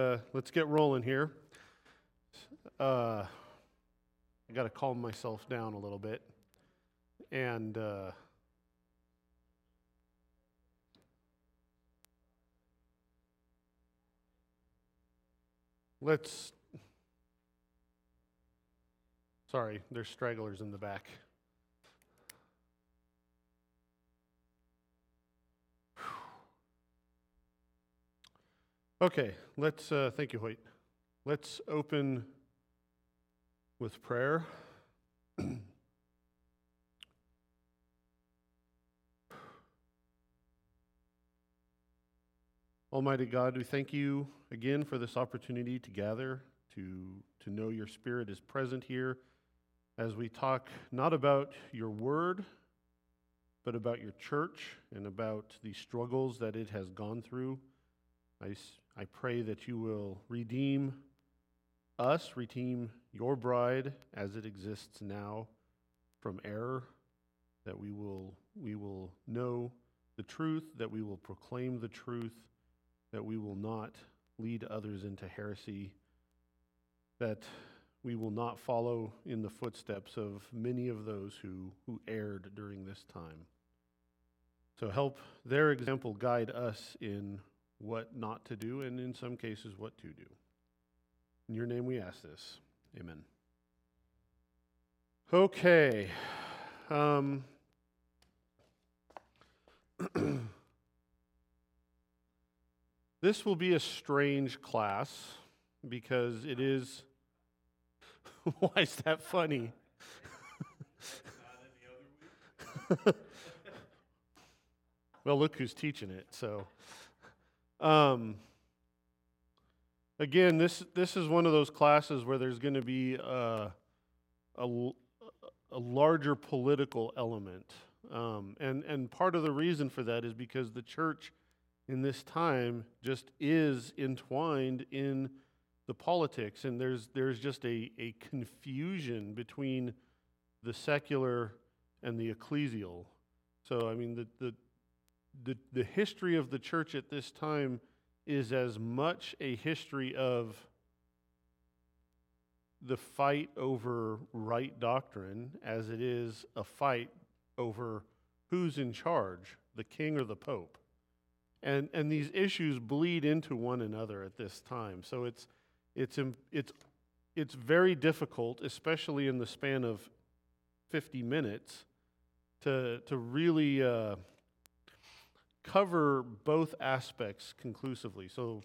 Uh, let's get rolling here. Uh, I got to calm myself down a little bit. And uh, let's. Sorry, there's stragglers in the back. Okay, let's, uh, thank you, Hoyt. Let's open with prayer. Almighty God, we thank you again for this opportunity to gather, to, to know your Spirit is present here as we talk not about your word, but about your church and about the struggles that it has gone through. I, I pray that you will redeem us, redeem your bride as it exists now from error, that we will, we will know the truth, that we will proclaim the truth, that we will not lead others into heresy, that we will not follow in the footsteps of many of those who, who erred during this time. So help their example guide us in what not to do, and in some cases, what to do. In your name we ask this. Amen. Okay. Um, this will be a strange class because it is. Why is that funny? well, look who's teaching it, so. Um, again, this this is one of those classes where there's going to be a, a, a, larger political element, um, and and part of the reason for that is because the church in this time just is entwined in the politics, and there's there's just a, a confusion between the secular and the ecclesial. So I mean the the the, the history of the church at this time is as much a history of the fight over right doctrine as it is a fight over who's in charge, the king or the pope. And, and these issues bleed into one another at this time. So it's, it's, it's, it's very difficult, especially in the span of 50 minutes, to, to really uh, cover both aspects conclusively. So,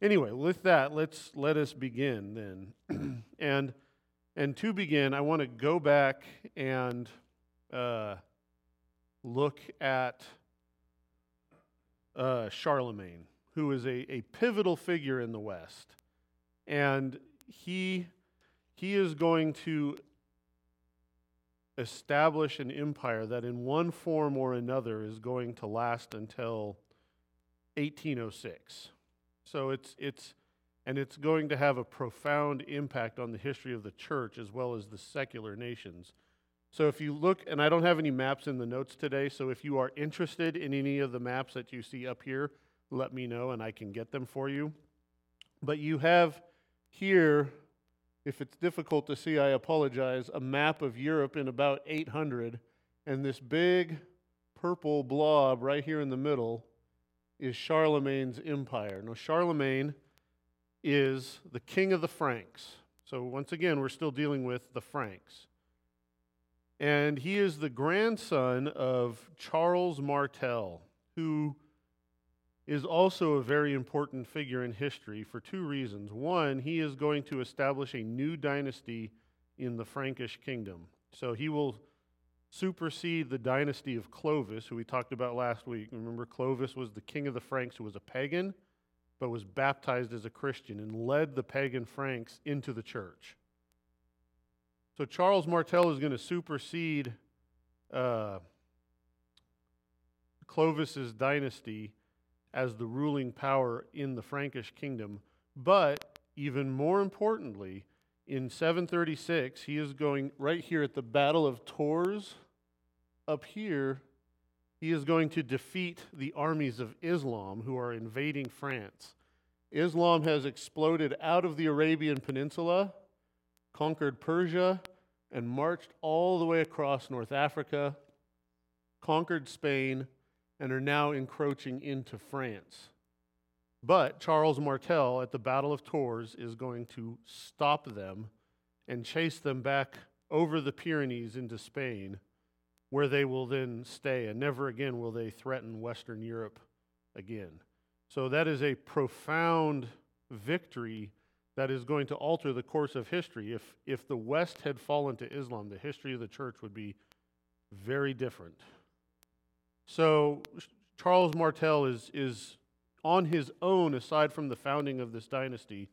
anyway, with that, let's let us begin then. and and to begin, I want to go back and uh, look at uh, Charlemagne, who is a, a pivotal figure in the West, and he he is going to establish an empire that, in one form or another, is going to last until 1806. So it's, it's, and it's going to have a profound impact on the history of the church as well as the secular nations. So if you look, and I don't have any maps in the notes today, so if you are interested in any of the maps that you see up here, let me know and I can get them for you. But you have here if it's difficult to see, I apologize, a map of Europe in about 800, and this big purple blob right here in the middle is Charlemagne's empire. Now, Charlemagne is the king of the Franks. So, once again, we're still dealing with the Franks. And he is the grandson of Charles Martel, who is also a very important figure in history for two reasons. One, he is going to establish a new dynasty in the Frankish kingdom. So he will supersede the dynasty of Clovis, who we talked about last week. Remember, Clovis was the king of the Franks who was a pagan, but was baptized as a Christian and led the pagan Franks into the church. So Charles Martel is going to supersede uh, Clovis's dynasty as the ruling power in the Frankish kingdom. But even more importantly, in 736, he is going right here at the Battle of Tours, up here, he is going to defeat the armies of Islam who are invading France. Islam has exploded out of the Arabian Peninsula, conquered Persia, and marched all the way across North Africa, conquered Spain, and are now encroaching into France. But Charles Martel at the Battle of Tours is going to stop them and chase them back over the Pyrenees into Spain, where they will then stay, and never again will they threaten Western Europe again. So that is a profound victory that is going to alter the course of history. If, if the West had fallen to Islam, the history of the church would be very different. So Charles Martel is, is on his own, aside from the founding of this dynasty,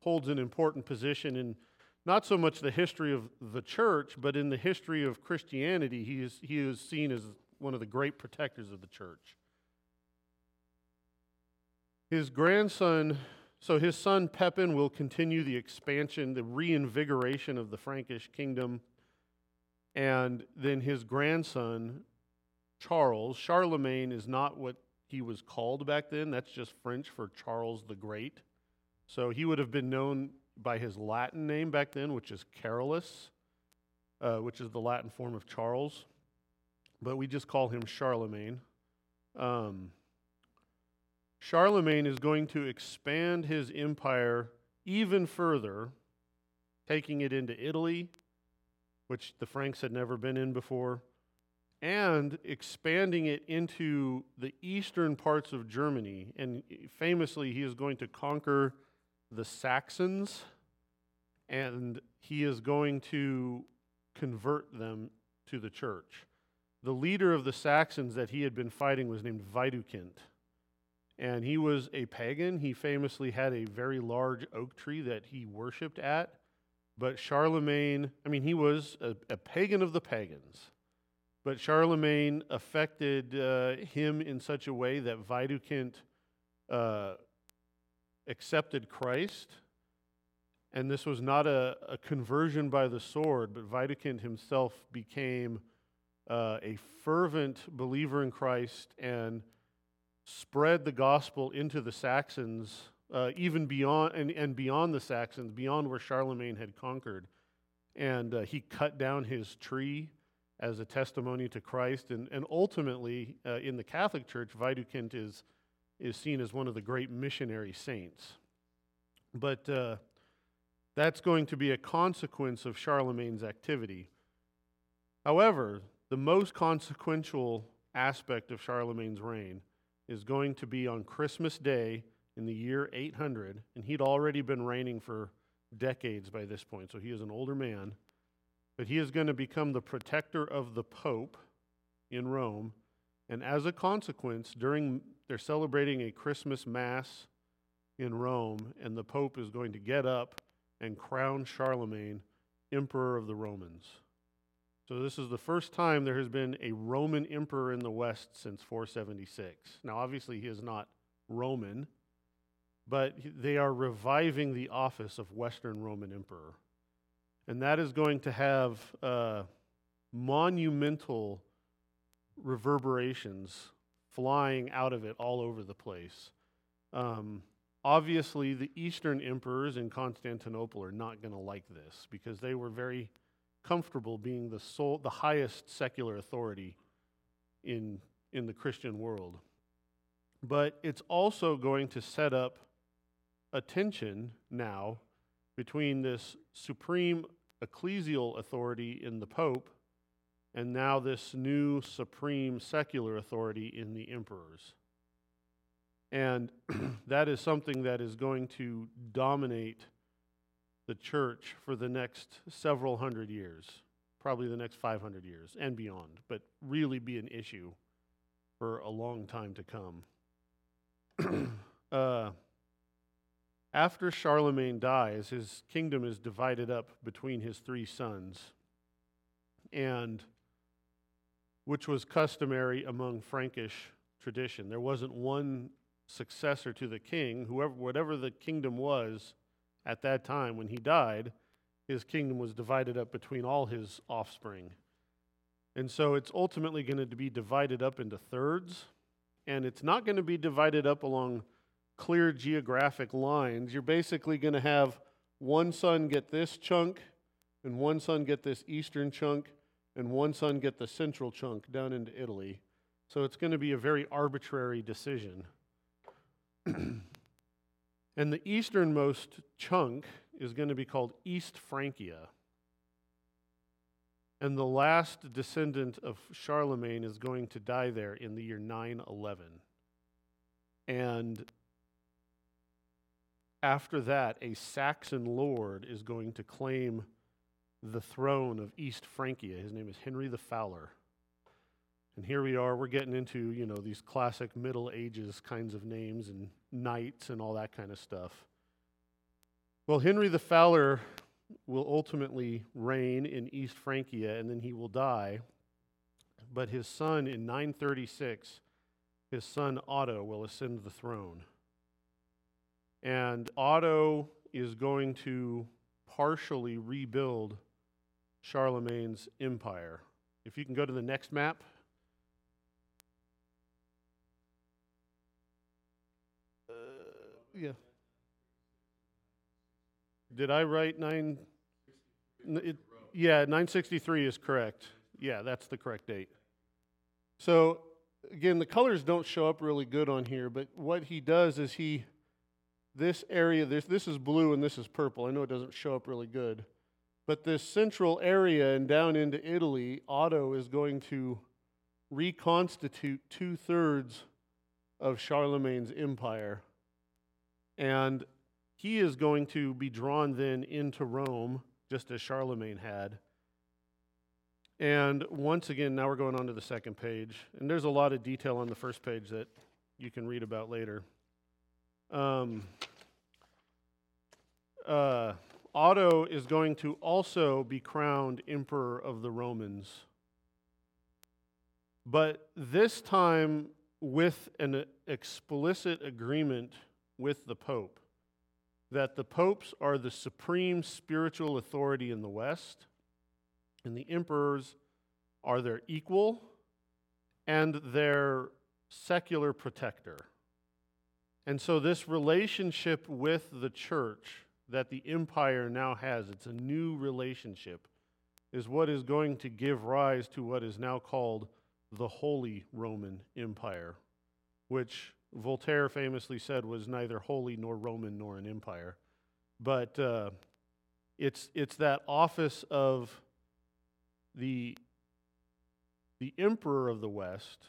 holds an important position in not so much the history of the church, but in the history of Christianity. He is, he is seen as one of the great protectors of the church. His grandson, so his son Pepin will continue the expansion, the reinvigoration of the Frankish kingdom. And then his grandson, Charles, Charlemagne is not what he was called back then. That's just French for Charles the Great. So he would have been known by his Latin name back then, which is Carolus, uh, which is the Latin form of Charles. But we just call him Charlemagne. Um, Charlemagne is going to expand his empire even further, taking it into Italy, which the Franks had never been in before, and expanding it into the eastern parts of Germany. And famously, he is going to conquer the Saxons and he is going to convert them to the church. The leader of the Saxons that he had been fighting was named Widukind. And he was a pagan. He famously had a very large oak tree that he worshiped at. But Charlemagne, I mean, he was a, a pagan of the pagans. But Charlemagne affected uh, him in such a way that Widukind uh, accepted Christ. And this was not a, a, conversion by the sword, but Widukind himself became uh, a fervent believer in Christ and spread the gospel into the Saxons, uh, even beyond and, and beyond the Saxons, beyond where Charlemagne had conquered. And uh, he cut down his tree as a testimony to Christ. And, and ultimately, uh, in the Catholic Church, Widukind is, is seen as one of the great missionary saints. But uh, that's going to be a consequence of Charlemagne's activity. However, the most consequential aspect of Charlemagne's reign is going to be on Christmas Day in the year 800, and he'd already been reigning for decades by this point, so he is an older man. But he is going to become the protector of the Pope in Rome, and as a consequence, during they're celebrating a Christmas Mass in Rome, and the Pope is going to get up and crown Charlemagne Emperor of the Romans. So, this is the first time there has been a Roman emperor in the West since 476. Now, obviously, he is not Roman, but they are reviving the office of Western Roman emperor. And that is going to have uh, monumental reverberations flying out of it all over the place. Um, obviously, the Eastern emperors in Constantinople are not going to like this because they were very comfortable being the sole, the highest secular authority in, in the Christian world. But it's also going to set up a tension now between this supreme ecclesial authority in the Pope and now this new supreme secular authority in the emperors. And that is something that is going to dominate the church for the next several hundred years, probably the next 500 years and beyond, but really be an issue for a long time to come. uh, after Charlemagne dies, his kingdom is divided up between his three sons, and which was customary among Frankish tradition. There wasn't one successor to the king, whoever, whatever the kingdom was at that time when he died, his kingdom was divided up between all his offspring. And so it's ultimately going to be divided up into thirds, and it's not going to be divided up along clear geographic lines, you're basically going to have one son get this chunk, and one son get this eastern chunk, and one son get the central chunk down into Italy. So it's going to be a very arbitrary decision. and the easternmost chunk is going to be called East Francia. And the last descendant of Charlemagne is going to die there in the year 911. And after that, a Saxon lord is going to claim the throne of East Francia. His name is Henry the Fowler. And here we are, we're getting into, you know, these classic Middle Ages kinds of names and knights and all that kind of stuff. Well, Henry the Fowler will ultimately reign in East Francia and then he will die. But his son in 936, his son Otto will ascend the throne. And Otto is going to partially rebuild Charlemagne's empire. If you can go to the next map. Uh, yeah. Did I write nine? It, yeah, 963 is correct. Yeah, that's the correct date. So, again, the colors don't show up really good on here, but what he does is he, this area, this, this is blue and this is purple. I know it doesn't show up really good. But this central area and down into Italy, Otto is going to reconstitute two thirds of Charlemagne's empire. And he is going to be drawn then into Rome, just as Charlemagne had. And once again, now we're going on to the second page. And there's a lot of detail on the first page that you can read about later. Um, uh, Otto is going to also be crowned emperor of the Romans. But this time with an explicit agreement with the Pope that the popes are the supreme spiritual authority in the West, and the emperors are their equal and their secular protector. And so, this relationship with the church that the empire now has, it's a new relationship, is what is going to give rise to what is now called the Holy Roman Empire, which Voltaire famously said was neither holy nor Roman nor an empire. But uh, it's, it's that office of the, the emperor of the West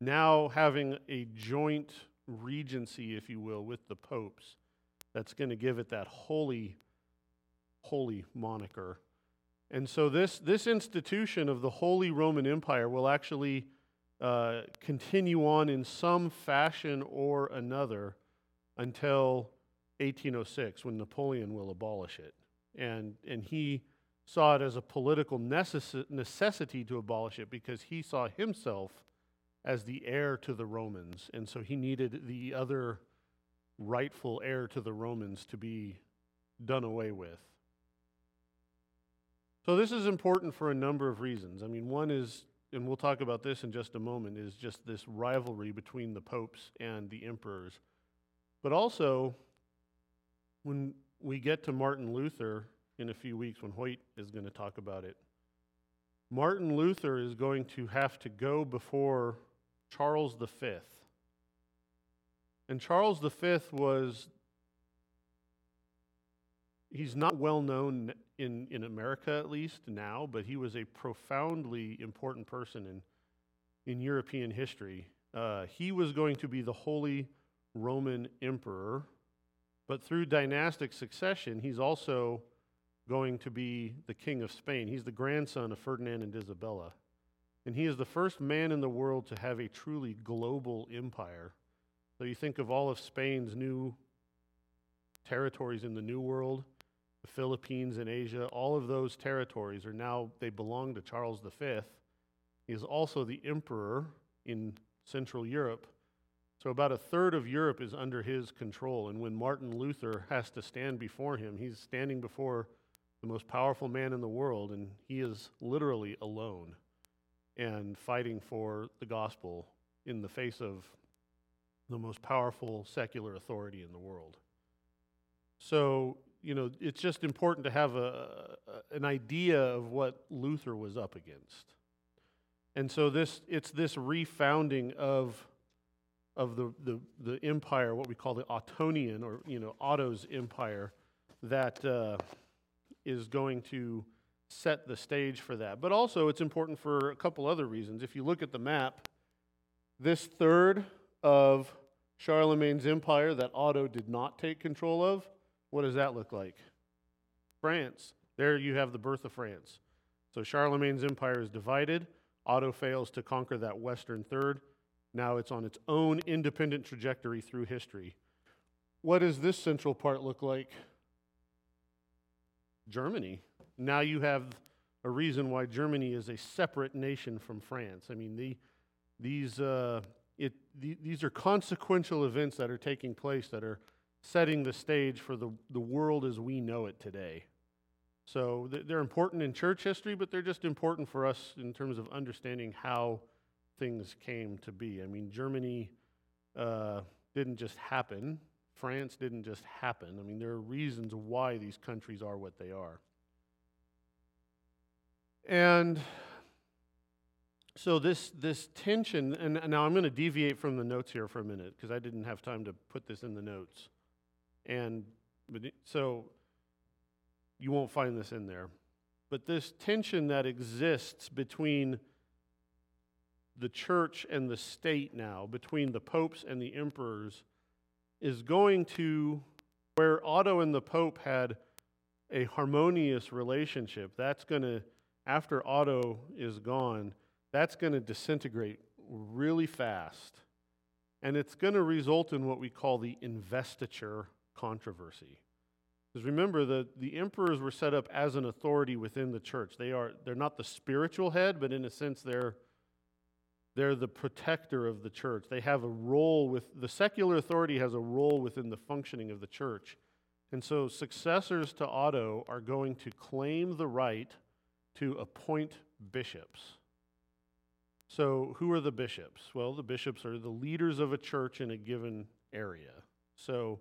now having a joint regency, if you will, with the popes that's going to give it that holy, holy moniker. And so this, this institution of the Holy Roman Empire will actually uh, continue on in some fashion or another until 1806 when Napoleon will abolish it. And, and he saw it as a political necess- necessity to abolish it because he saw himself as the heir to the Romans. And so he needed the other rightful heir to the Romans to be done away with. So this is important for a number of reasons. I mean, one is and we'll talk about this in just a moment, is just this rivalry between the popes and the emperors. But also, when we get to Martin Luther in a few weeks, when Hoyt is going to talk about it, Martin Luther is going to have to go before Charles V. And Charles V was, he's not well known in, in America at least now, but he was a profoundly important person in, in European history. Uh, he was going to be the Holy Roman Emperor, but through dynastic succession, he's also going to be the King of Spain. He's the grandson of Ferdinand and Isabella. And he is the first man in the world to have a truly global empire. So you think of all of Spain's new territories in the New World the Philippines and Asia, all of those territories are now, they belong to Charles V. He is also the emperor in Central Europe. So about a third of Europe is under his control. And when Martin Luther has to stand before him, he's standing before the most powerful man in the world, and he is literally alone and fighting for the gospel in the face of the most powerful secular authority in the world. So, you know, it's just important to have a, a, an idea of what Luther was up against. And so this it's this refounding of of the, the, the empire, what we call the Ottonian or you know Otto's empire, that uh, is going to set the stage for that. But also, it's important for a couple other reasons. If you look at the map, this third of Charlemagne's empire that Otto did not take control of, what does that look like? France. There you have the birth of France. So Charlemagne's empire is divided. Otto fails to conquer that western third. Now it's on its own independent trajectory through history. What does this central part look like? Germany. Now you have a reason why Germany is a separate nation from France. I mean, the, these, uh, it, the, these are consequential events that are taking place that are setting the stage for the, the world as we know it today. So they're important in church history, but they're just important for us in terms of understanding how things came to be. I mean, Germany uh, didn't just happen, France didn't just happen. I mean, there are reasons why these countries are what they are. And so this this tension, and now I'm going to deviate from the notes here for a minute because I didn't have time to put this in the notes, and so you won't find this in there. But this tension that exists between the church and the state now, between the popes and the emperors, is going to where Otto and the Pope had a harmonious relationship. That's going to, after Otto is gone, that's going to disintegrate really fast. And it's going to result in what we call the investiture controversy. Because remember, the, the emperors were set up as an authority within the church. They are, they're not the spiritual head, but in a sense, they're, they're the protector of the church. They have a role with, the secular authority has a role within the functioning of the church. And so successors to Otto are going to claim the right to appoint bishops. So, who are the bishops? Well, the bishops are the leaders of a church in a given area. So,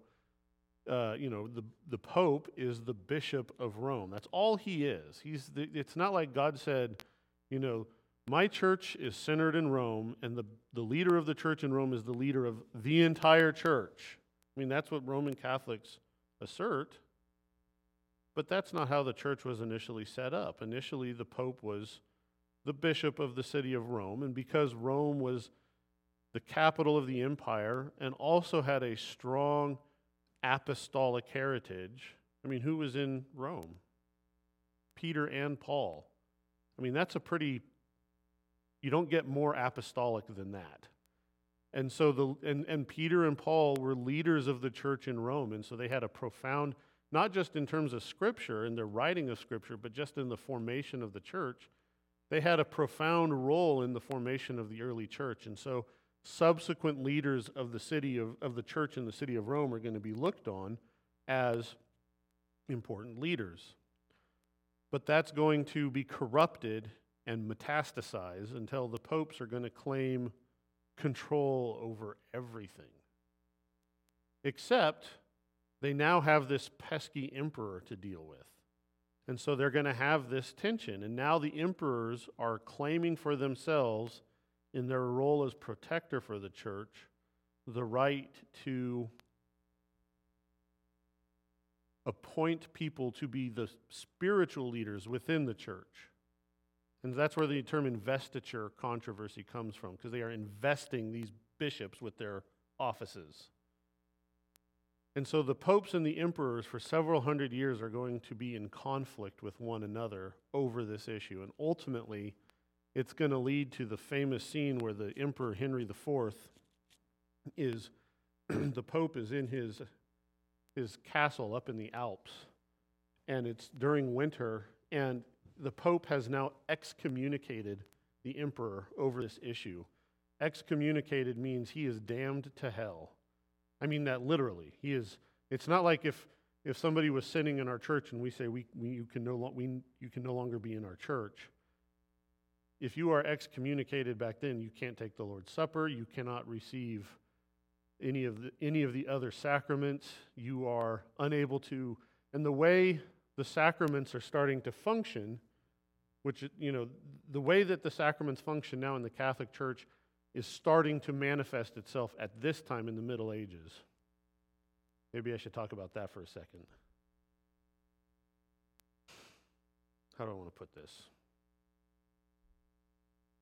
uh, you know, the, the Pope is the Bishop of Rome. That's all he is. He's the, it's not like God said, you know, my church is centered in Rome, and the, the leader of the church in Rome is the leader of the entire church. I mean, that's what Roman Catholics assert. But that's not how the church was initially set up. Initially, the Pope was the bishop of the city of Rome, and because Rome was the capital of the empire and also had a strong apostolic heritage. I mean, who was in Rome? Peter and Paul. I mean, that's a pretty, you don't get more apostolic than that. And so the and, and Peter and Paul were leaders of the church in Rome, and so they had a profound, not just in terms of scripture and their writing of scripture, but just in the formation of the church. They had a profound role in the formation of the early church. And so subsequent leaders of the city of, of the church in the city of Rome are going to be looked on as important leaders. But that's going to be corrupted and metastasize until the popes are going to claim control over everything. Except they now have this pesky emperor to deal with. And so they're going to have this tension. And now the emperors are claiming for themselves in their role as protector for the church, the right to appoint people to be the spiritual leaders within the church. And that's where the term investiture controversy comes from, because they are investing these bishops with their offices. And so the popes and the emperors for several hundred years are going to be in conflict with one another over this issue. And ultimately, it's going to lead to the famous scene where the Emperor Henry IV is, the Pope is in his, his castle up in the Alps, and it's during winter, and the Pope has now excommunicated the Emperor over this issue. Excommunicated means he is damned to hell. I mean that literally. He is, it's not like if, if somebody was sinning in our church and we say, we, we, you, can no lo- we, you can no longer be in our church if you are excommunicated back then, you can't take the Lord's Supper, you cannot receive any of the, any of the other sacraments. You are unable to, and the way the sacraments are starting to function, which, you know, the way that the sacraments function now in the Catholic Church is starting to manifest itself at this time in the Middle Ages. Maybe I should talk about that for a second. How do I want to put this?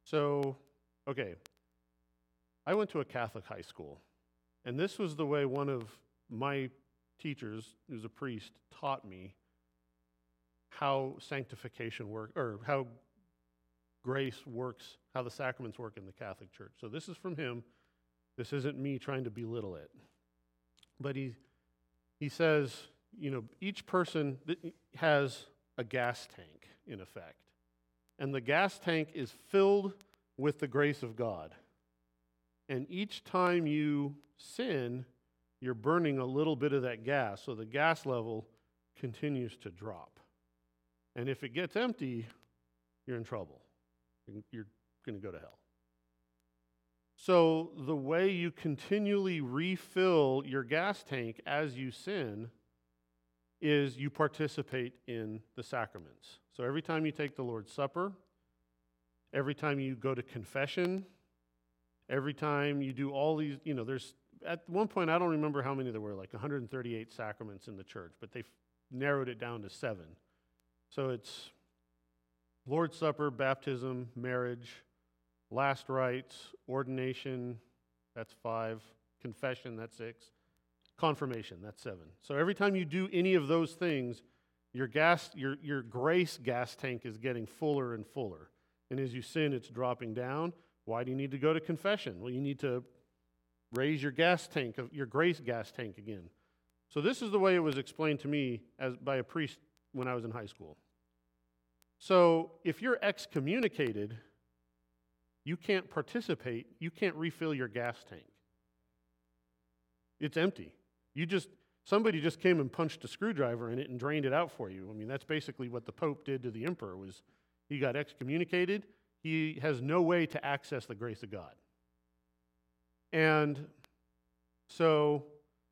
So, okay, I went to a Catholic high school, and this was the way one of my teachers, who's a priest, taught me how sanctification works, or how grace works, how the sacraments work in the Catholic Church. So this is from him. This isn't me trying to belittle it. But he, he says, you know, each person has a gas tank, in effect. And the gas tank is filled with the grace of God. And each time you sin, you're burning a little bit of that gas. So the gas level continues to drop. And if it gets empty, you're in trouble. You're going to go to hell. So, the way you continually refill your gas tank as you sin is you participate in the sacraments. So, every time you take the Lord's Supper, every time you go to confession, every time you do all these, you know, there's at one point, I don't remember how many there were, like 138 sacraments in the church, but they've narrowed it down to seven. So, it's Lord's Supper, baptism, marriage, last rites, ordination, that's five, confession, that's six, confirmation, that's seven. So every time you do any of those things, your gas, your, your grace gas tank is getting fuller and fuller. And as you sin, it's dropping down. Why do you need to go to confession? Well, you need to raise your gas tank, your grace gas tank again. So this is the way it was explained to me as by a priest when I was in high school. So if you're excommunicated, you can't participate, you can't refill your gas tank. It's empty. You just somebody just came and punched a screwdriver in it and drained it out for you. I mean, that's basically what the pope did to the emperor was he got excommunicated. He has no way to access the grace of God. And so,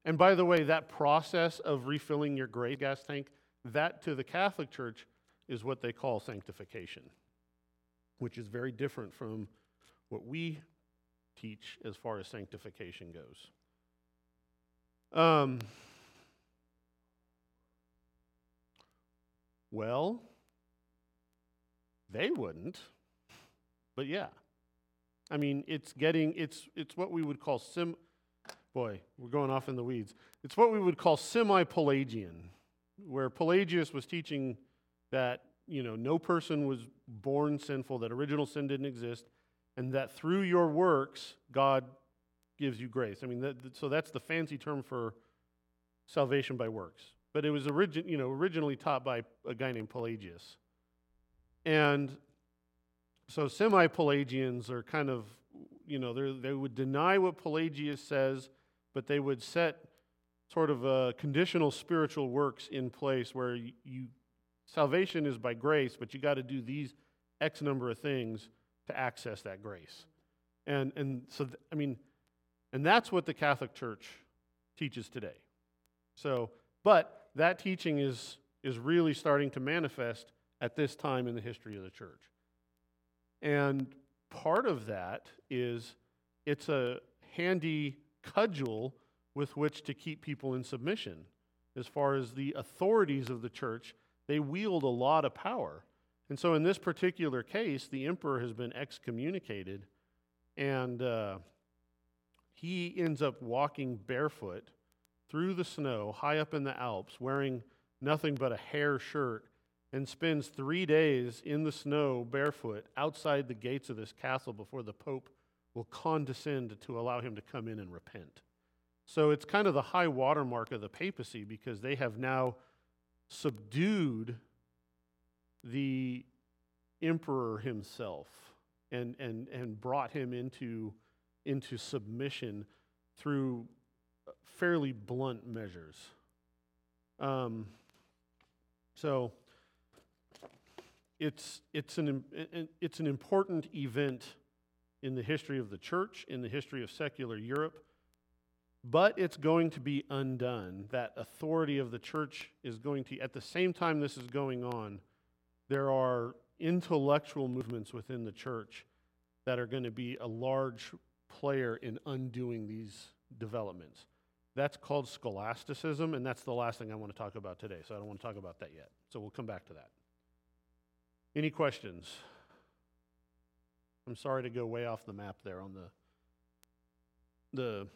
and by the way, that process of refilling your grace gas tank, that to the Catholic Church is what they call sanctification, which is very different from what we teach as far as sanctification goes. Um, well, they wouldn't, but yeah. I mean, it's getting, it's, it's what we would call sim, boy, we're going off in the weeds. It's what we would call semi Pelagian, where Pelagius was teaching that you know no person was born sinful that original sin didn't exist and that through your works god gives you grace. I mean that, so that's the fancy term for salvation by works. But it was origin, you know, originally taught by a guy named pelagius. And so semi-pelagians are kind of you know they would deny what pelagius says but they would set sort of a conditional spiritual works in place where you, you Salvation is by grace, but you got to do these X number of things to access that grace. And, and so, th- I mean, and that's what the Catholic Church teaches today. So, but that teaching is, is really starting to manifest at this time in the history of the church. And part of that is it's a handy cudgel with which to keep people in submission as far as the authorities of the church they wield a lot of power. And so in this particular case, the emperor has been excommunicated, and uh, he ends up walking barefoot through the snow high up in the Alps, wearing nothing but a hair shirt, and spends three days in the snow barefoot outside the gates of this castle before the Pope will condescend to allow him to come in and repent. So it's kind of the high watermark of the papacy because they have now subdued the emperor himself and, and, and brought him into, into submission through fairly blunt measures. Um, so it's, it's, an, it's an important event in the history of the church, in the history of secular Europe, but it's going to be undone. That authority of the church is going to, at the same time this is going on, there are intellectual movements within the church that are going to be a large player in undoing these developments. That's called scholasticism, and that's the last thing I want to talk about today, so I don't want to talk about that yet. So we'll come back to that. Any questions? I'm sorry to go way off the map there on the the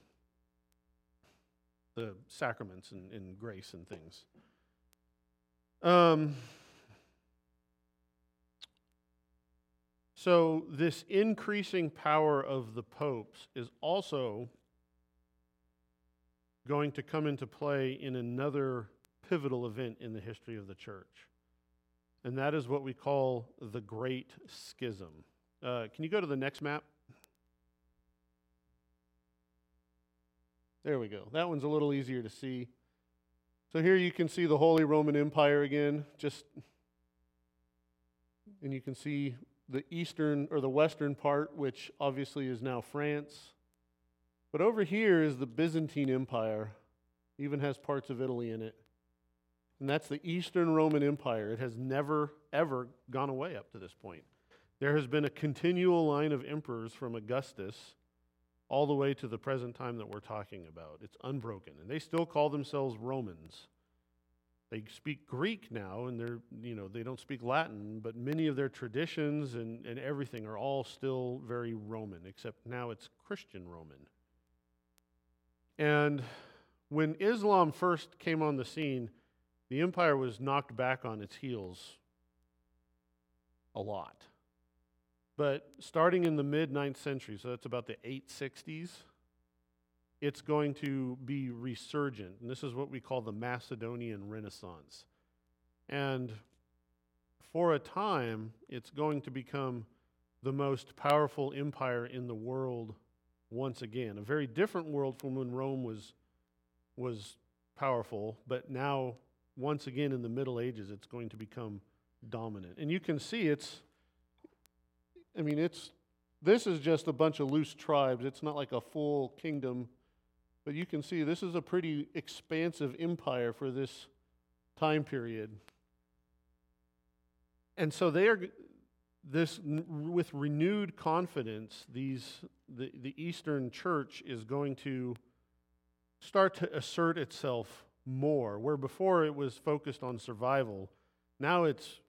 the sacraments and, and grace and things. Um, so, this increasing power of the popes is also going to come into play in another pivotal event in the history of the church. And that is what we call the Great Schism. Uh, can you go to the next map? There we go. That one's a little easier to see. So here you can see the Holy Roman Empire again, just and you can see the eastern or the western part, which obviously is now France. But over here is the Byzantine Empire, even has parts of Italy in it. And that's the Eastern Roman Empire. It has never, ever gone away up to this point. There has been a continual line of emperors from Augustus all the way to the present time that we're talking about. It's unbroken. And they still call themselves Romans. They speak Greek now, and they're, you know, they don't speak Latin, but many of their traditions and, and everything are all still very Roman, except now it's Christian Roman. And when Islam first came on the scene, the empire was knocked back on its heels a lot. But starting in the mid 9th century, so that's about the 860s, it's going to be resurgent. And this is what we call the Macedonian Renaissance. And for a time, it's going to become the most powerful empire in the world once again. A very different world from when Rome was, was powerful, but now, once again, in the Middle Ages, it's going to become dominant. And you can see it's I mean, it's this is just a bunch of loose tribes. It's not like a full kingdom. But you can see this is a pretty expansive empire for this time period. And so they are this with renewed confidence these the, the eastern church is going to start to assert itself more where before it was focused on survival now it's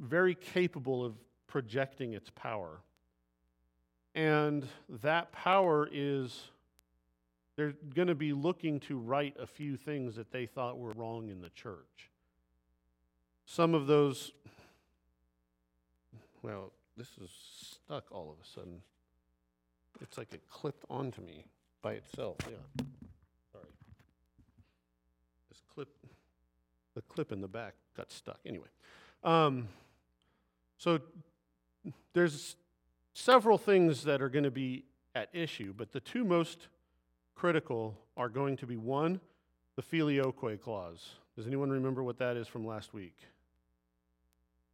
very capable of projecting its power. And that power is, they're going to be looking to right a few things that they thought were wrong in the church. Some of those, well, this is stuck all of a sudden. It's like it clipped onto me by itself. Yeah. Sorry. This clip, the clip in the back got stuck. Anyway. Um, so there's several things that are going to be at issue, but the two most critical are going to be one, the filioque clause. Does anyone remember what that is from last week?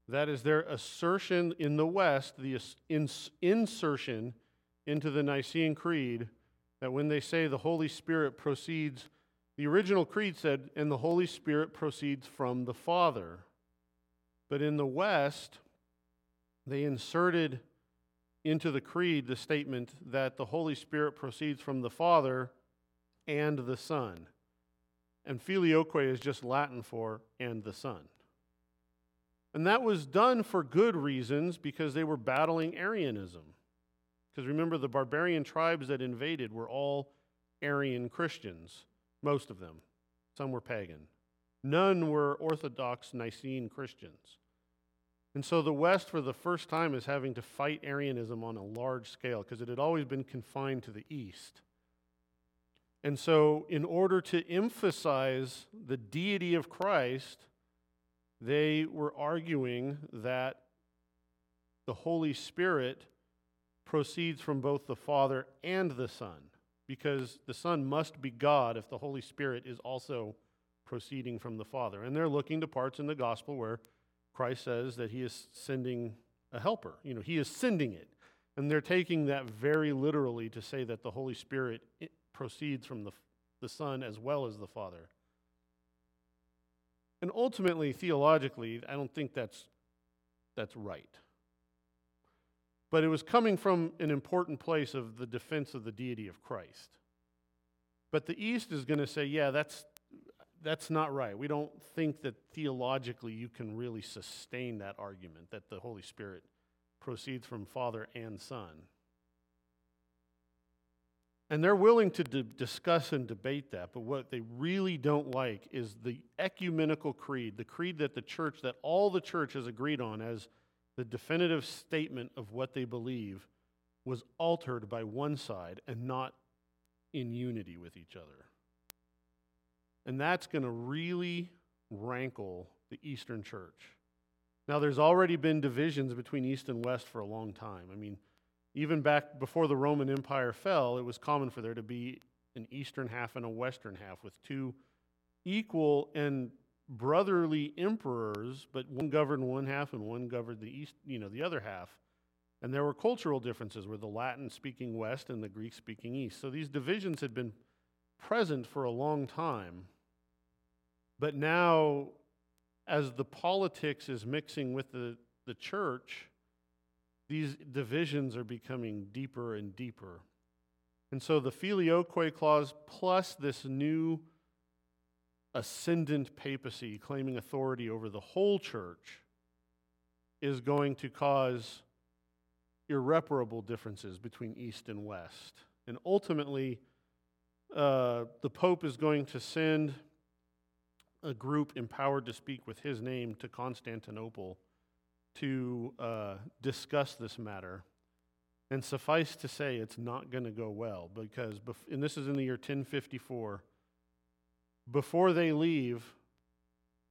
That is their assertion in the West, the insertion into the Nicene Creed, that when they say the Holy Spirit proceeds, the original creed said, and the Holy Spirit proceeds from the Father. But in the West, they inserted into the creed the statement that the Holy Spirit proceeds from the Father and the Son. And filioque is just Latin for and the Son. And that was done for good reasons because they were battling Arianism. Because remember, the barbarian tribes that invaded were all Arian Christians, most of them. Some were pagan. None were Orthodox Nicene Christians. And so the West, for the first time, is having to fight Arianism on a large scale because it had always been confined to the East. And so, in order to emphasize the deity of Christ, they were arguing that the Holy Spirit proceeds from both the Father and the Son, because the Son must be God if the Holy Spirit is also proceeding from the Father. And they're looking to parts in the gospel where Christ says that he is sending a helper. You know, he is sending it. And they're taking that very literally to say that the Holy Spirit proceeds from the the Son as well as the Father. And ultimately, theologically, I don't think that's, that's right. But it was coming from an important place of the defense of the deity of Christ. But the East is going to say, yeah, that's, that's not right. We don't think that theologically you can really sustain that argument that the Holy Spirit proceeds from Father and Son. And they're willing to d- discuss and debate that, but what they really don't like is the ecumenical creed, the creed that the church, that all the church has agreed on as the definitive statement of what they believe, was altered by one side and not in unity with each other. And that's going to really rankle the Eastern church. Now, there's already been divisions between East and West for a long time. I mean, even back before the Roman Empire fell, it was common for there to be an eastern half and a western half with two equal and brotherly emperors, but one governed one half and one governed the east, you know, the other half. And there were cultural differences with the Latin speaking west and the Greek speaking east. So these divisions had been present for a long time. But now, as the politics is mixing with the, the church, these divisions are becoming deeper and deeper. And so the filioque clause plus this new ascendant papacy claiming authority over the whole church is going to cause irreparable differences between East and West. And ultimately, uh, the Pope is going to send a group empowered to speak with his name to Constantinople to uh, discuss this matter. And suffice to say, it's not going to go well because, bef- and this is in the year 1054, before they leave,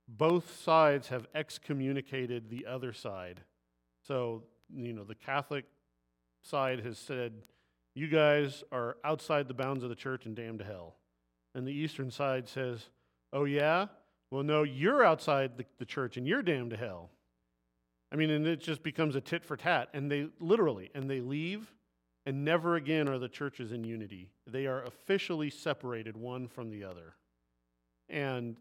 both sides have excommunicated the other side. So, you know, the Catholic side has said, you guys are outside the bounds of the church and damned to hell. And the Eastern side says, oh, yeah? Well, no, you're outside the, the church and you're damned to hell. I mean, and it just becomes a tit for tat. And they literally, and they leave, and never again are the churches in unity. They are officially separated one from the other. And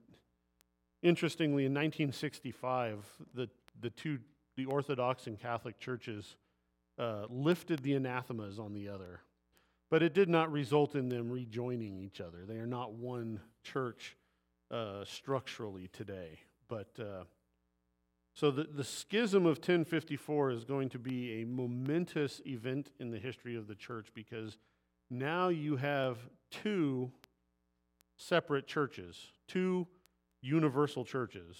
interestingly, in 1965, the, the two, the Orthodox and Catholic churches uh, lifted the anathemas on the other. But it did not result in them rejoining each other. They are not one church uh, structurally today. But uh, so the, the schism of 1054 is going to be a momentous event in the history of the church because now you have two separate churches, two universal churches.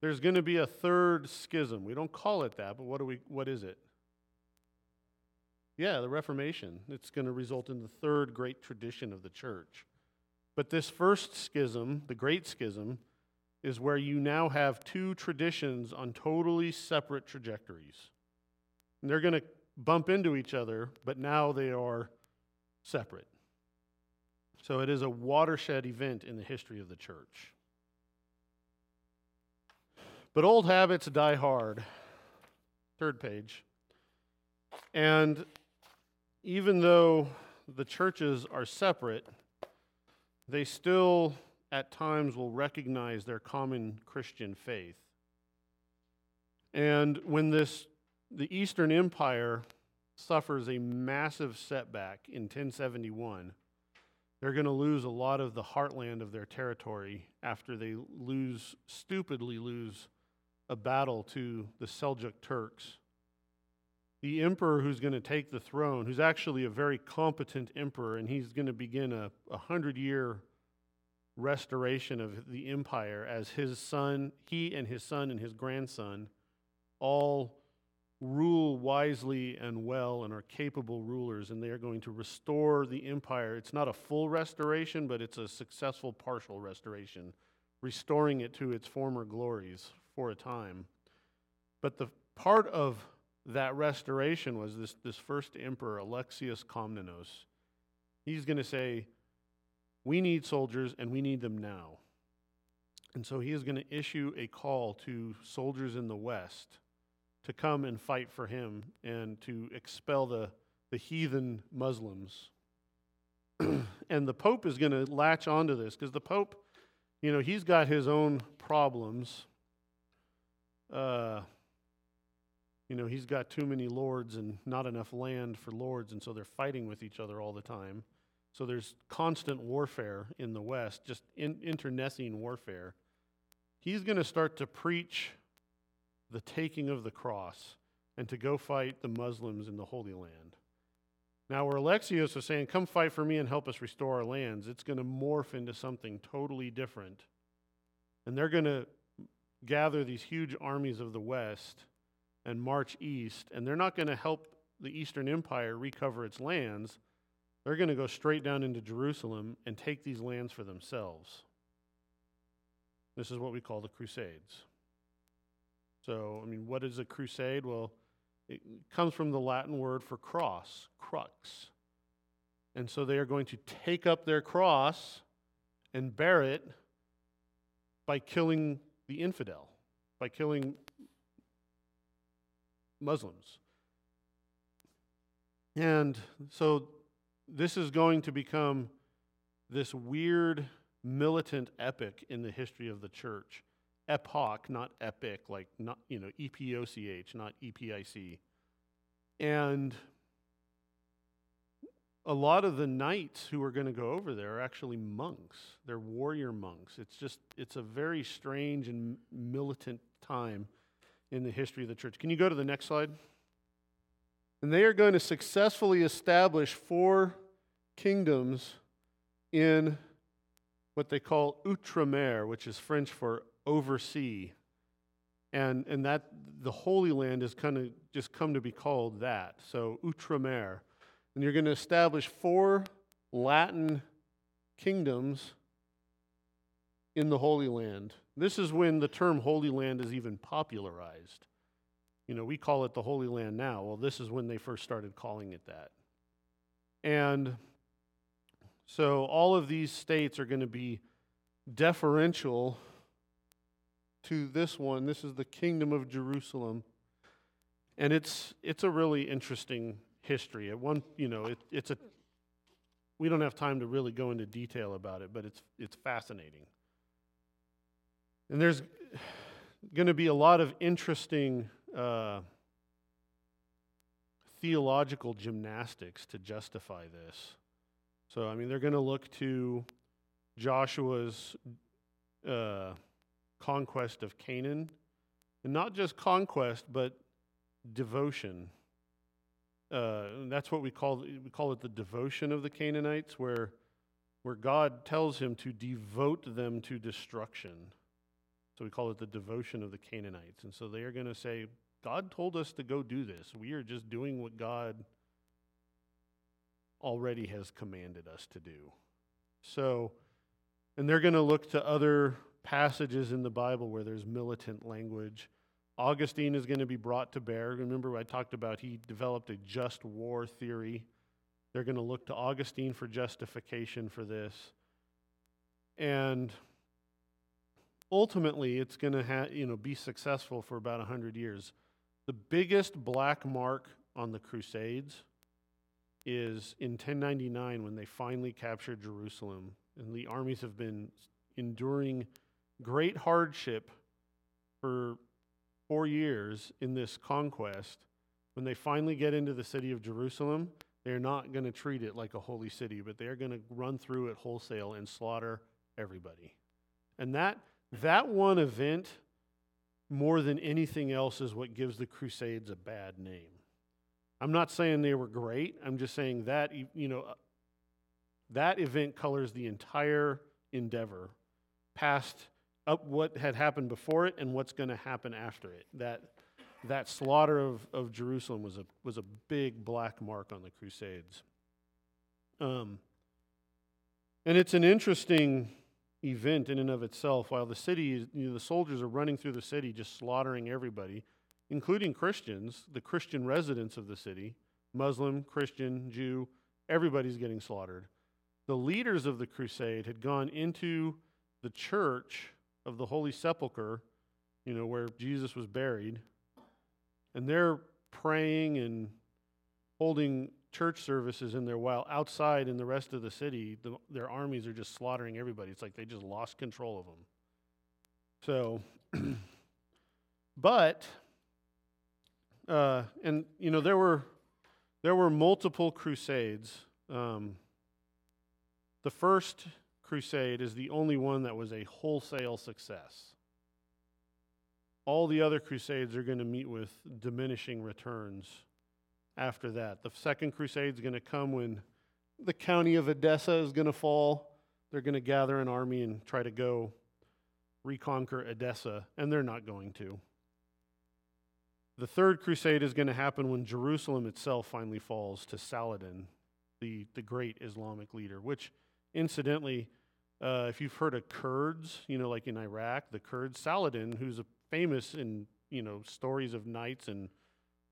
There's going to be a third schism. We don't call it that, but what, do we, what is it? Yeah, the Reformation. It's going to result in the third great tradition of the church. But this first schism, the Great Schism, is where you now have two traditions on totally separate trajectories. And they're going to bump into each other, but now they are separate. So it is a watershed event in the history of the church. But old habits die hard. Third page. And even though the churches are separate, they still at times will recognize their common Christian faith. And when this the Eastern Empire suffers a massive setback in 1071, they're going to lose a lot of the heartland of their territory after they lose stupidly lose a battle to the Seljuk Turks. The emperor who's going to take the throne, who's actually a very competent emperor, and he's going to begin a, a hundred year restoration of the empire as his son, he and his son and his grandson all rule wisely and well and are capable rulers, and they are going to restore the empire. It's not a full restoration, but it's a successful partial restoration, restoring it to its former glories for a time. But the part of that restoration was this, this first emperor, Alexius Komnenos. He's going to say, we need soldiers and we need them now. And so he is going to issue a call to soldiers in the West to come and fight for him and to expel the, the heathen Muslims. and the Pope is going to latch onto this because the Pope, you know, he's got his own problems. Uh, you know, he's got too many lords and not enough land for lords, and so they're fighting with each other all the time. So there's constant warfare in the West, just in, internecine warfare. He's going to start to preach the taking of the cross and to go fight the Muslims in the Holy Land. Now, where Alexios is saying, Come fight for me and help us restore our lands, it's going to morph into something totally different. And they're going to gather these huge armies of the West and march east, and they're not going to help the Eastern Empire recover its lands. They're going to go straight down into Jerusalem and take these lands for themselves. This is what we call the Crusades. So, I mean, what is a crusade? Well, it comes from the Latin word for cross, crux. And so they are going to take up their cross and bear it by killing the infidel, by killing Muslims. And so this is going to become this weird militant epic in the history of the church epoch, not epic, like not you know E P O C H, not E P I C. And a lot of the knights who are going to go over there are actually monks. They're warrior monks. It's just it's a very strange and militant time in the history of the church. Can you go to the next slide? And they are going to successfully establish four kingdoms in what they call outre-mer, which is French for oversee. And, and that the Holy Land has kind of just come to be called that. So outre-mer. And you're going to establish four Latin kingdoms in the Holy Land. This is when the term Holy Land is even popularized. You know, we call it the Holy Land now. Well, this is when they first started calling it that. And so all of these states are going to be deferential to this one. This is the kingdom of Jerusalem. And it's it's a really interesting history. At one, you know, it, it's a we don't have time to really go into detail about it, but it's it's fascinating. And there's going to be a lot of interesting uh, theological gymnastics to justify this. So, I mean, they're going to look to Joshua's uh, conquest of Canaan. And not just conquest, but devotion. Uh, that's what we call we call it the devotion of the Canaanites, where where God tells him to devote them to destruction. So we call it the devotion of the Canaanites. And so they are going to say, God told us to go do this. We are just doing what God already has commanded us to do. So, and they're going to look to other passages in the Bible where there's militant language. Augustine is going to be brought to bear. Remember, I talked about he developed a just war theory. They're going to look to Augustine for justification for this. And ultimately, it's going to ha- you know, be successful for about 100 years. The biggest black mark on the Crusades is in 1099 when they finally captured Jerusalem. And the armies have been enduring great hardship for four years in this conquest, when they finally get into the city of Jerusalem, they're not going to treat it like a holy city, but they're going to run through it wholesale and slaughter everybody. And that, that one event, more than anything else, is what gives the Crusades a bad name. I'm not saying they were great. I'm just saying that, you know, that event colors the entire endeavor past up what had happened before it and what's going to happen after it. That, that slaughter of, of Jerusalem was a, was a big black mark on the Crusades. Um, and it's an interesting event in and of itself. While the city, you know, the soldiers are running through the city just slaughtering everybody, including Christians, the Christian residents of the city, Muslim, Christian, Jew, everybody's getting slaughtered. The leaders of the crusade had gone into the church of the Holy Sepulchre, you know, where Jesus was buried, and they're praying and holding church services in there while outside in the rest of the city, the, their armies are just slaughtering everybody. It's like they just lost control of them. So, but, uh, and you know, there were there were multiple crusades. Um, the first crusade is the only one that was a wholesale success. All the other crusades are going to meet with diminishing returns after that. The second crusade is going to come when the county of Edessa is going to fall. They're going to gather an army and try to go reconquer Edessa, and they're not going to. The third crusade is going to happen when Jerusalem itself finally falls to Saladin, the, the great Islamic leader, which, incidentally, uh, if you've heard of Kurds, you know, like in Iraq, the Kurds, Saladin, who's famous in, you know, stories of knights and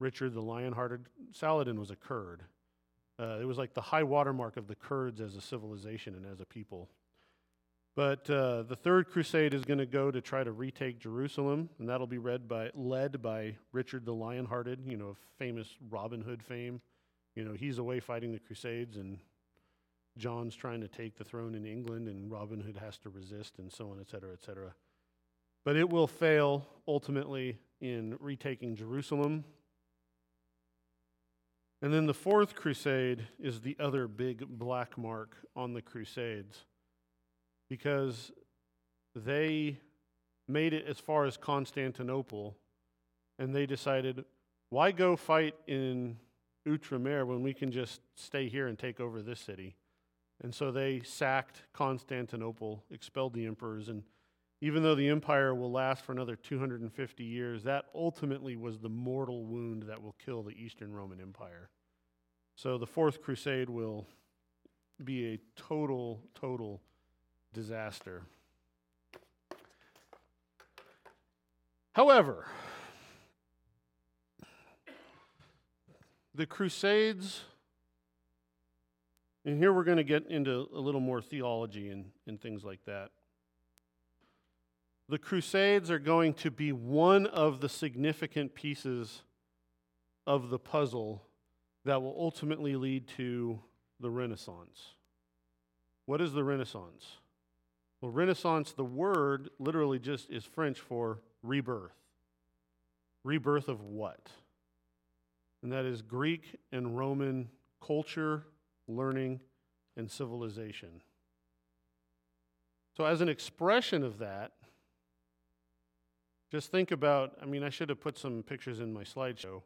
Richard the Lion-Hearted, Saladin was a Kurd. Uh, it was like the high watermark of the Kurds as a civilization and as a people. But uh, the third crusade is going to go to try to retake Jerusalem, and that'll be read by, led by Richard the Lion-Hearted, you know, famous Robin Hood fame. You know, he's away fighting the crusades, and John's trying to take the throne in England, and Robin Hood has to resist, and so on, et cetera, et cetera. But it will fail ultimately in retaking Jerusalem. And then the fourth crusade is the other big black mark on the crusades because they made it as far as Constantinople and they decided, why go fight in Outremer when we can just stay here and take over this city? And so they sacked Constantinople, expelled the emperors, and even though the empire will last for another 250 years, that ultimately was the mortal wound that will kill the Eastern Roman Empire. So the Fourth Crusade will be a total, total disaster. However, the Crusades, and here we're going to get into a little more theology and, and things like that. The Crusades are going to be one of the significant pieces of the puzzle that will ultimately lead to the Renaissance. What is the Renaissance? Well, Renaissance, the word literally just is French for rebirth. Rebirth of what? And that is Greek and Roman culture, learning, and civilization. So, as an expression of that, just think about I mean, I should have put some pictures in my slideshow,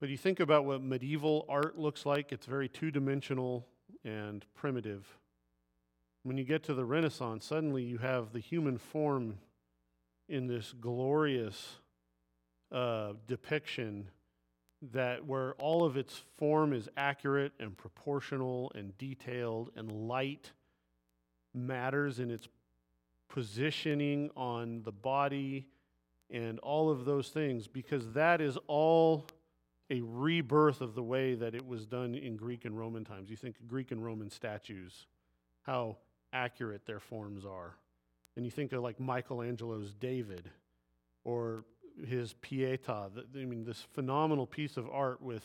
but you think about what medieval art looks like, it's very two dimensional and primitive. When you get to the Renaissance, suddenly you have the human form in this glorious uh, depiction that where all of its form is accurate and proportional and detailed and light matters in its positioning on the body and all of those things because that is all a rebirth of the way that it was done in Greek and Roman times. You think Greek and Roman statues, how accurate their forms are. And you think of like Michelangelo's David or his Pietà. I mean, this phenomenal piece of art with,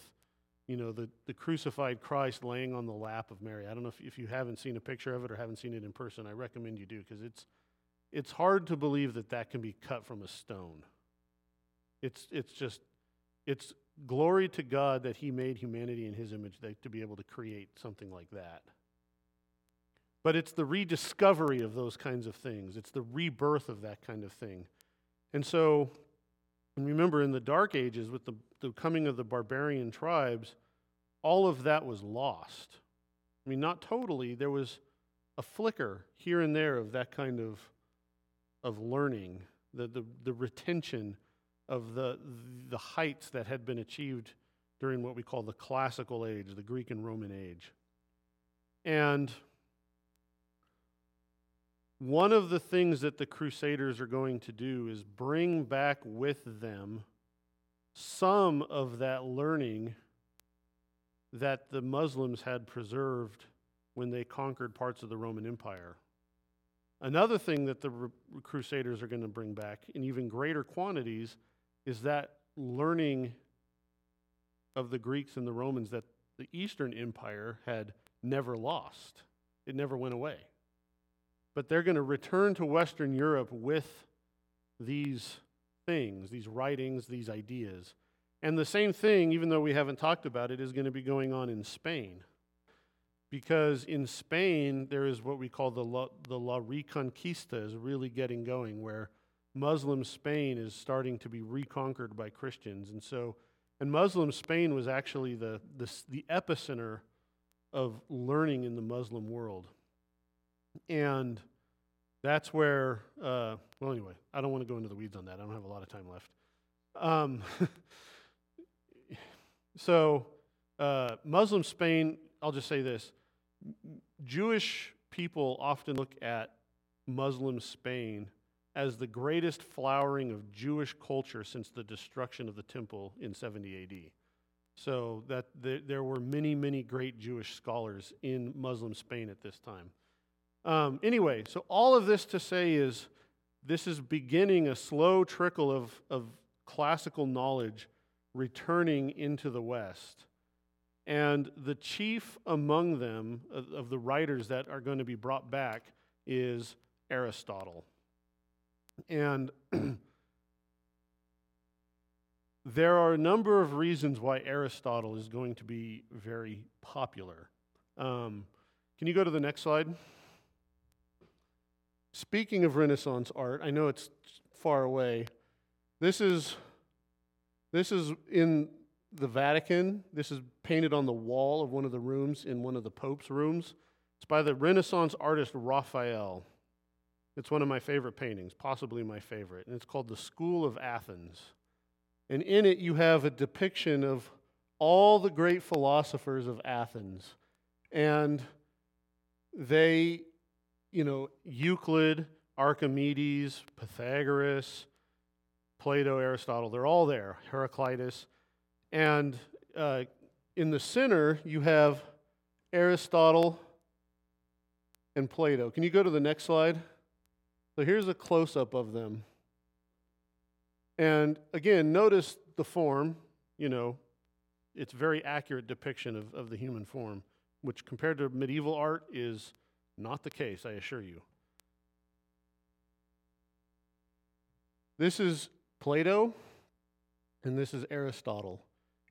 you know, the, the crucified Christ laying on the lap of Mary. I don't know if, if you haven't seen a picture of it or haven't seen it in person. I recommend you do because it's, it's hard to believe that that can be cut from a stone. It's, it's just, it's glory to God that He made humanity in His image that, to be able to create something like that. But it's the rediscovery of those kinds of things, it's the rebirth of that kind of thing. And so, remember, in the Dark Ages, with the, the coming of the barbarian tribes, all of that was lost. I mean, not totally. There was a flicker here and there of that kind of, of learning, the, the, the retention of the, the heights that had been achieved during what we call the classical age, the Greek and Roman age. And one of the things that the Crusaders are going to do is bring back with them some of that learning that the Muslims had preserved when they conquered parts of the Roman Empire. Another thing that the Crusaders are going to bring back in even greater quantities is that learning of the Greeks and the Romans that the Eastern Empire had never lost, it never went away. But they're going to return to Western Europe with these things, these writings, these ideas. And the same thing, even though we haven't talked about it, is going to be going on in Spain. Because in Spain, there is what we call the La, the La Reconquista is really getting going, where Muslim Spain is starting to be reconquered by Christians. And so, and Muslim Spain was actually the, the, the epicenter of learning in the Muslim world. And that's where, uh, well, anyway, I don't want to go into the weeds on that. I don't have a lot of time left. Um, so, uh, Muslim Spain, I'll just say this Jewish people often look at Muslim Spain as the greatest flowering of Jewish culture since the destruction of the temple in 70 AD. So that there were many, many great Jewish scholars in Muslim Spain at this time. Um, anyway, so all of this to say is this is beginning a slow trickle of, of classical knowledge returning into the West. And the chief among them, of, the writers that are going to be brought back, is Aristotle. And there are a number of reasons why Aristotle is going to be very popular. Um, can you go to the next slide? Speaking of Renaissance art, I know it's far away. This is this is in the Vatican. This is painted on the wall of one of the rooms in one of the Pope's rooms. It's by the Renaissance artist Raphael. It's one of my favorite paintings, possibly my favorite, and it's called The School of Athens. And in it, you have a depiction of all the great philosophers of Athens. And they, you know, Euclid, Archimedes, Pythagoras, Plato, Aristotle, they're all there, Heraclitus. And uh, in the center, you have Aristotle and Plato. Can you go to the next slide? So here's a close up of them. And again, notice the form, you know, it's very accurate depiction of, of the human form, which compared to medieval art is not the case, I assure you. This is Plato, and this is Aristotle.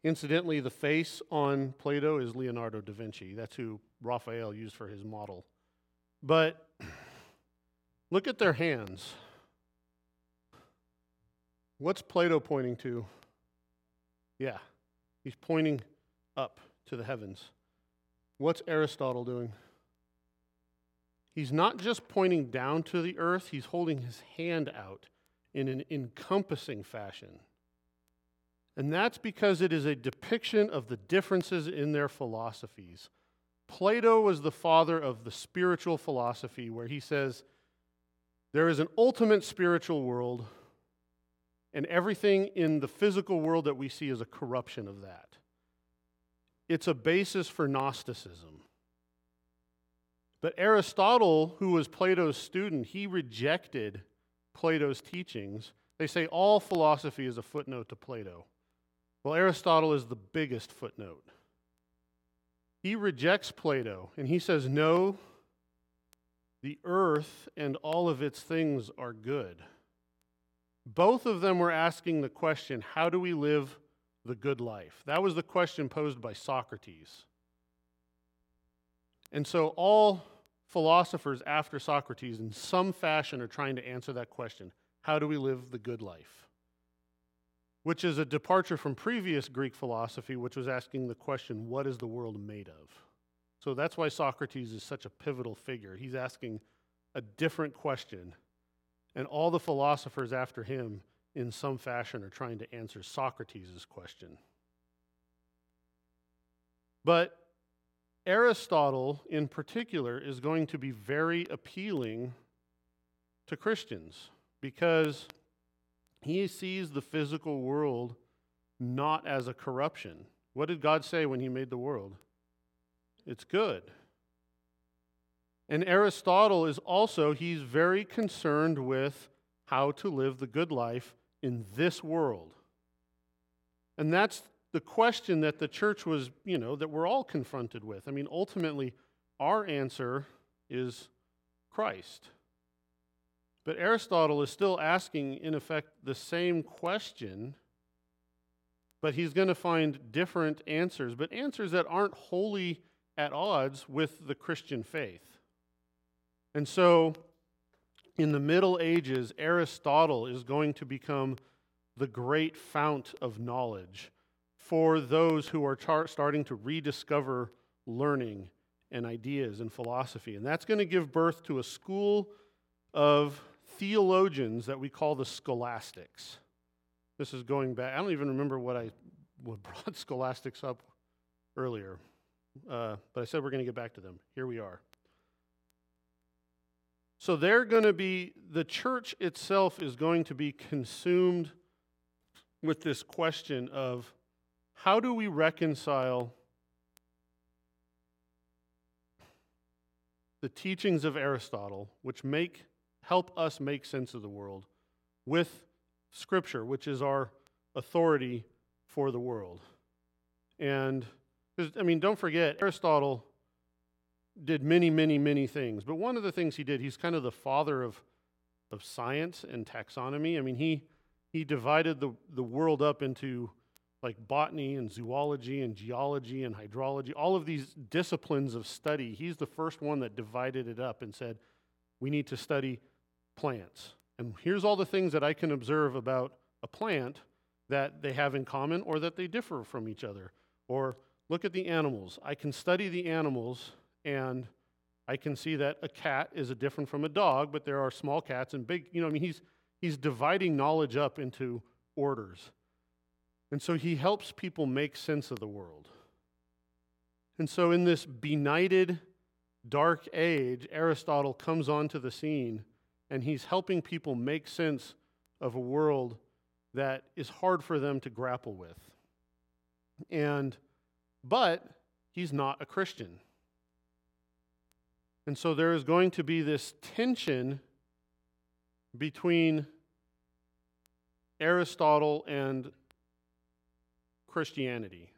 Incidentally, the face on Plato is Leonardo da Vinci. That's who Raphael used for his model. But look at their hands. What's Plato pointing to? Yeah, he's pointing up to the heavens. What's Aristotle doing? He's not just pointing down to the earth, he's holding his hand out in an encompassing fashion. And that's because it is a depiction of the differences in their philosophies. Plato was the father of the spiritual philosophy, where he says there is an ultimate spiritual world and everything in the physical world that we see is a corruption of that. It's a basis for Gnosticism. But Aristotle, who was Plato's student, he rejected Plato's teachings. They say all philosophy is a footnote to Plato. Well, Aristotle is the biggest footnote. He rejects Plato and he says, No, the earth and all of its things are good. Both of them were asking the question how do we live the good life? That was the question posed by Socrates. And so all philosophers after Socrates, in some fashion, are trying to answer that question how do we live the good life? Which is a departure from previous Greek philosophy, which was asking the question what is the world made of? So that's why Socrates is such a pivotal figure. He's asking a different question and all the philosophers after him, in some fashion, are trying to answer Socrates' question. But Aristotle, in particular, is going to be very appealing to Christians because he sees the physical world not as a corruption. What did God say when he made the world? It's good. And Aristotle is also, he's very concerned with how to live the good life in this world. And that's the question that the church was, you know, that we're all confronted with. I mean, ultimately, our answer is Christ. But Aristotle is still asking, in effect, the same question, but he's going to find different answers, but answers that aren't wholly at odds with the Christian faith. And so, in the Middle Ages, Aristotle is going to become the great fount of knowledge for those who are tar- starting to rediscover learning and ideas and philosophy. And that's going to give birth to a school of theologians that we call the scholastics. This is going back, I don't even remember what I what brought scholastics up earlier, uh, but I said we're going to get back to them. Here we are. So they're going to be, the church itself is going to be consumed with this question of how do we reconcile the teachings of Aristotle, which make help us make sense of the world, with Scripture, which is our authority for the world. And I mean, don't forget, Aristotle did many, many, many things. But one of the things he did, he's kind of the father of, of science and taxonomy. I mean, he, he divided the, the world up into like botany and zoology and geology and hydrology, all of these disciplines of study. He's the first one that divided it up and said, we need to study plants. And here's all the things that I can observe about a plant that they have in common or that they differ from each other. Or look at the animals. I can study the animals and I can see that a cat is a different from a dog, but there are small cats and big, you know, I mean, he's, he's dividing knowledge up into orders. And so he helps people make sense of the world. And so in this benighted, dark age, Aristotle comes onto the scene and he's helping people make sense of a world that is hard for them to grapple with. And, but he's not a Christian. And so there is going to be this tension between Aristotle and Christianity.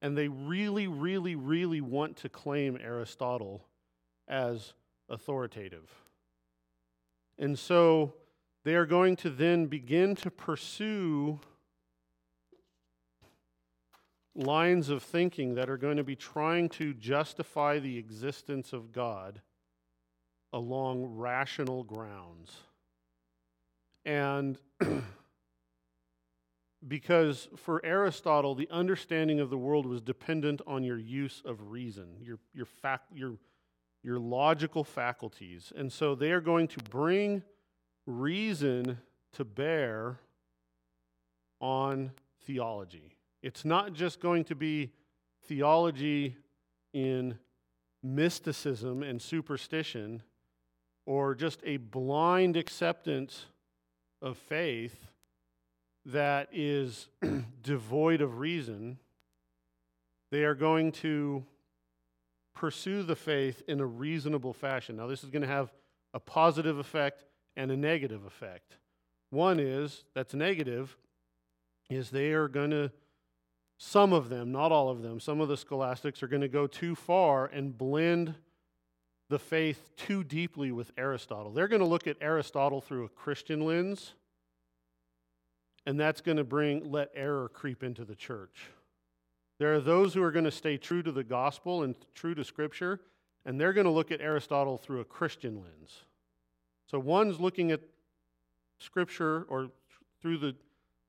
And they really, really, really want to claim Aristotle as authoritative. And so they are going to then begin to pursue lines of thinking that are going to be trying to justify the existence of God along rational grounds. And because for Aristotle, the understanding of the world was dependent on your use of reason, your, your, fac- your, your logical faculties. And so they are going to bring reason to bear on theology. It's not just going to be theology in mysticism and superstition or just a blind acceptance of faith that is devoid of reason. They are going to pursue the faith in a reasonable fashion. Now, this is going to have a positive effect and a negative effect. One is, that's negative, is they are going to, some of them, not all of them, some of the scholastics are going to go too far and blend the faith too deeply with Aristotle. They're going to look at Aristotle through a Christian lens, and that's going to bring, let error creep into the church. There are those who are going to stay true to the gospel and true to Scripture, and they're going to look at Aristotle through a Christian lens. So one's looking at Scripture or through the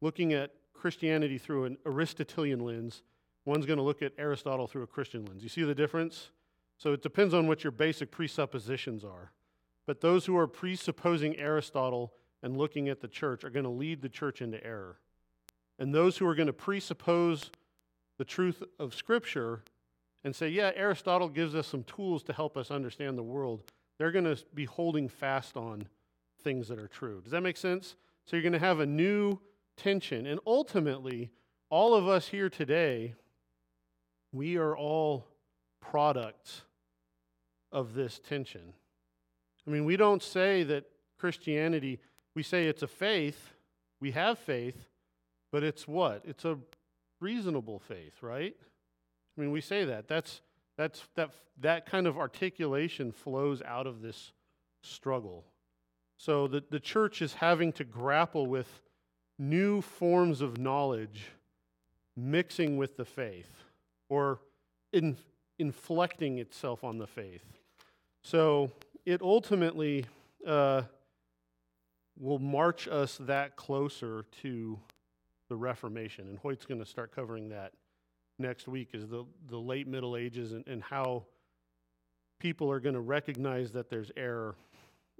looking at Christianity through an Aristotelian lens. One's going to look at Aristotle through a Christian lens. You see the difference? So it depends on what your basic presuppositions are. But those who are presupposing Aristotle and looking at the church are going to lead the church into error. And those who are going to presuppose the truth of Scripture and say, yeah, Aristotle gives us some tools to help us understand the world, they're going to be holding fast on things that are true. Does that make sense? So you're going to have a new tension. And ultimately, all of us here today, we are all products of this tension. I mean, we don't say that Christianity, we say it's a faith, we have faith, but it's what? It's a reasonable faith, right? I mean, we say that. That's, that's, that, that kind of articulation flows out of this struggle. So the, the church is having to grapple with new forms of knowledge mixing with the faith or in, inflecting itself on the faith. So it ultimately uh, will march us that closer to the Reformation. And Hoyt's going to start covering that next week is the, the late Middle Ages and, and how people are going to recognize that there's error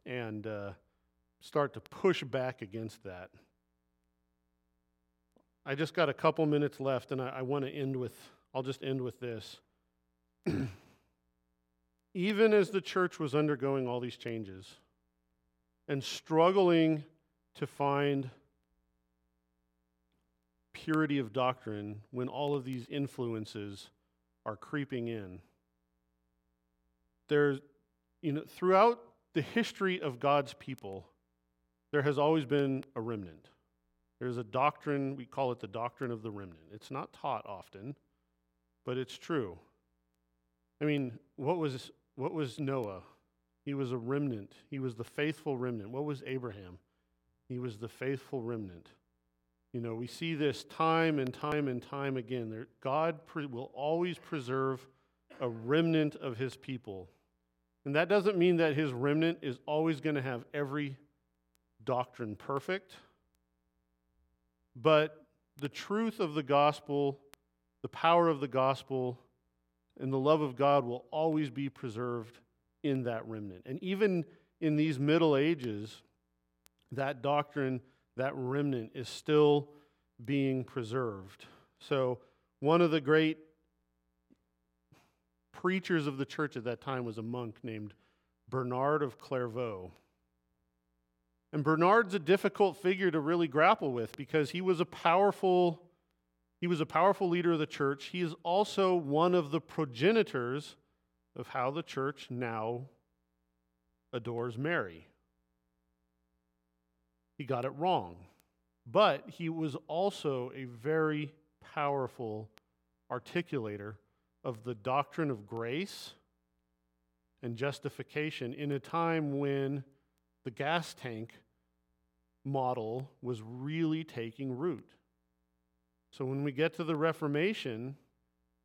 and uh, start to push back against that. I just got a couple minutes left, and I, I want to end with, I'll just end with this. Even as the church was undergoing all these changes and struggling to find purity of doctrine when all of these influences are creeping in, there's, you know, throughout the history of God's people, there has always been a remnant. There's a doctrine, we call it the doctrine of the remnant. It's not taught often, but it's true. I mean, what was, what was Noah? He was a remnant. He was the faithful remnant. What was Abraham? He was the faithful remnant. You know, we see this time and time and time again. There, God pre- will always preserve a remnant of his people. And that doesn't mean that his remnant is always going to have every doctrine perfect. But the truth of the gospel, the power of the gospel, and the love of God will always be preserved in that remnant. And even in these Middle Ages, that doctrine, that remnant is still being preserved. So, one of the great preachers of the church at that time was a monk named Bernard of Clairvaux. And Bernard's a difficult figure to really grapple with because he was a powerful he was a powerful leader of the church. He is also one of the progenitors of how the church now adores Mary. He got it wrong. But he was also a very powerful articulator of the doctrine of grace and justification in a time when the gas tank model was really taking root. So when we get to the Reformation,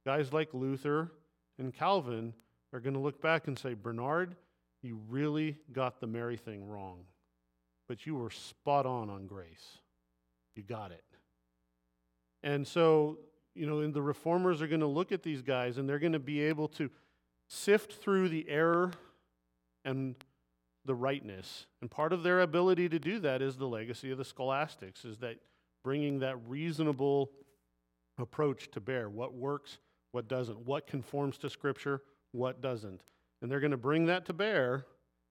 guys like Luther and Calvin are going to look back and say, Bernard, you really got the Mary thing wrong, but you were spot on on grace. You got it. And so, you know, and the reformers are going to look at these guys and they're going to be able to sift through the error and the rightness. And part of their ability to do that is the legacy of the scholastics, is that bringing that reasonable approach to bear. What works, what doesn't, what conforms to Scripture, what doesn't. And they're going to bring that to bear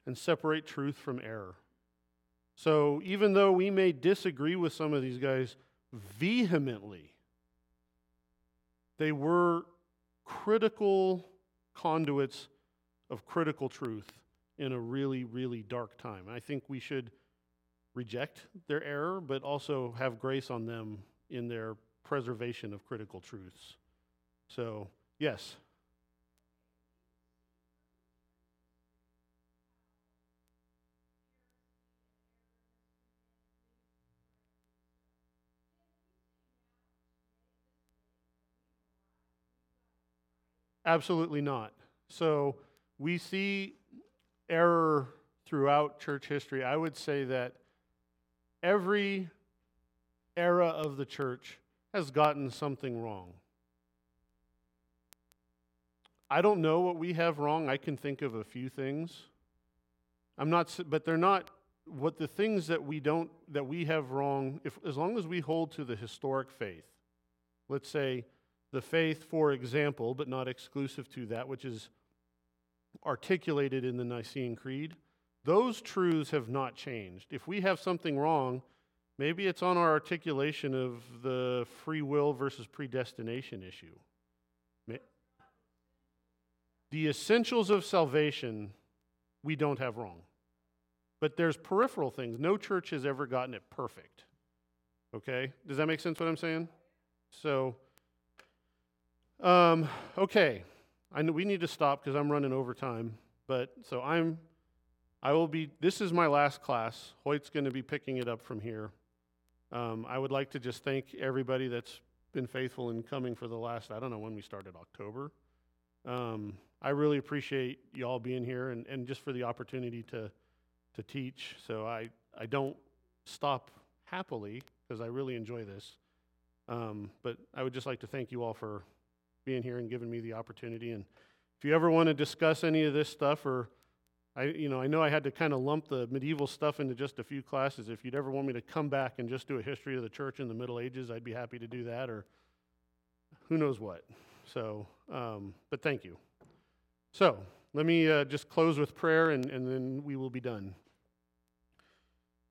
and separate truth from error. So even though we may disagree with some of these guys vehemently, they were critical conduits of critical truth in a really, really dark time. I think we should reject their error, but also have grace on them in their preservation of critical truths. So, yes. Absolutely not. So we see error throughout church history. I would say that every era of the church has gotten something wrong. I don't know what we have wrong. I can think of a few things. I'm not, but they're not what the things that we don't that we have wrong. If as long as we hold to the historic faith, let's say the faith, for example, but not exclusive to that, which is articulated in the Nicene Creed, those truths have not changed. If we have something wrong, maybe it's on our articulation of the free will versus predestination issue. The essentials of salvation, we don't have wrong. But there's peripheral things. No church has ever gotten it perfect. Okay? Does that make sense what I'm saying? So, Um, okay, I know we need to stop because I'm running over time. But so I'm, I will be. This is my last class. Hoyt's going to be picking it up from here. Um, I would like to just thank everybody that's been faithful in coming for the last. I don't know when we started October. Um, I really appreciate y'all being here and, and just for the opportunity to to teach. So I I don't stop happily because I really enjoy this. Um, but I would just like to thank you all for being here and giving me the opportunity. And if you ever want to discuss any of this stuff, or I, you know, I know I had to kind of lump the medieval stuff into just a few classes. If you'd ever want me to come back and just do a history of the church in the Middle Ages, I'd be happy to do that, or who knows what. So, um, but thank you. So let me uh, just close with prayer, and, and then we will be done.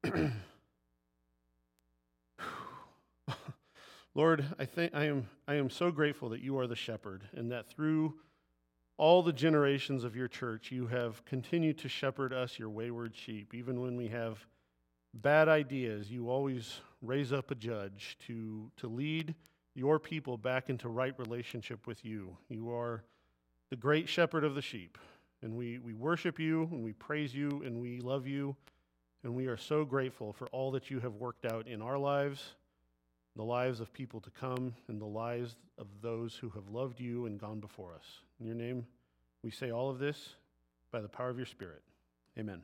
Lord, I think I am I am so grateful that you are the shepherd and that through all the generations of your church you have continued to shepherd us your wayward sheep even when we have bad ideas you always raise up a judge to to lead your people back into right relationship with you. You are the great shepherd of the sheep and we we worship you and we praise you and we love you and we are so grateful for all that you have worked out in our lives the lives of people to come, and the lives of those who have loved you and gone before us. In your name, we say all of this by the power of your Spirit. Amen.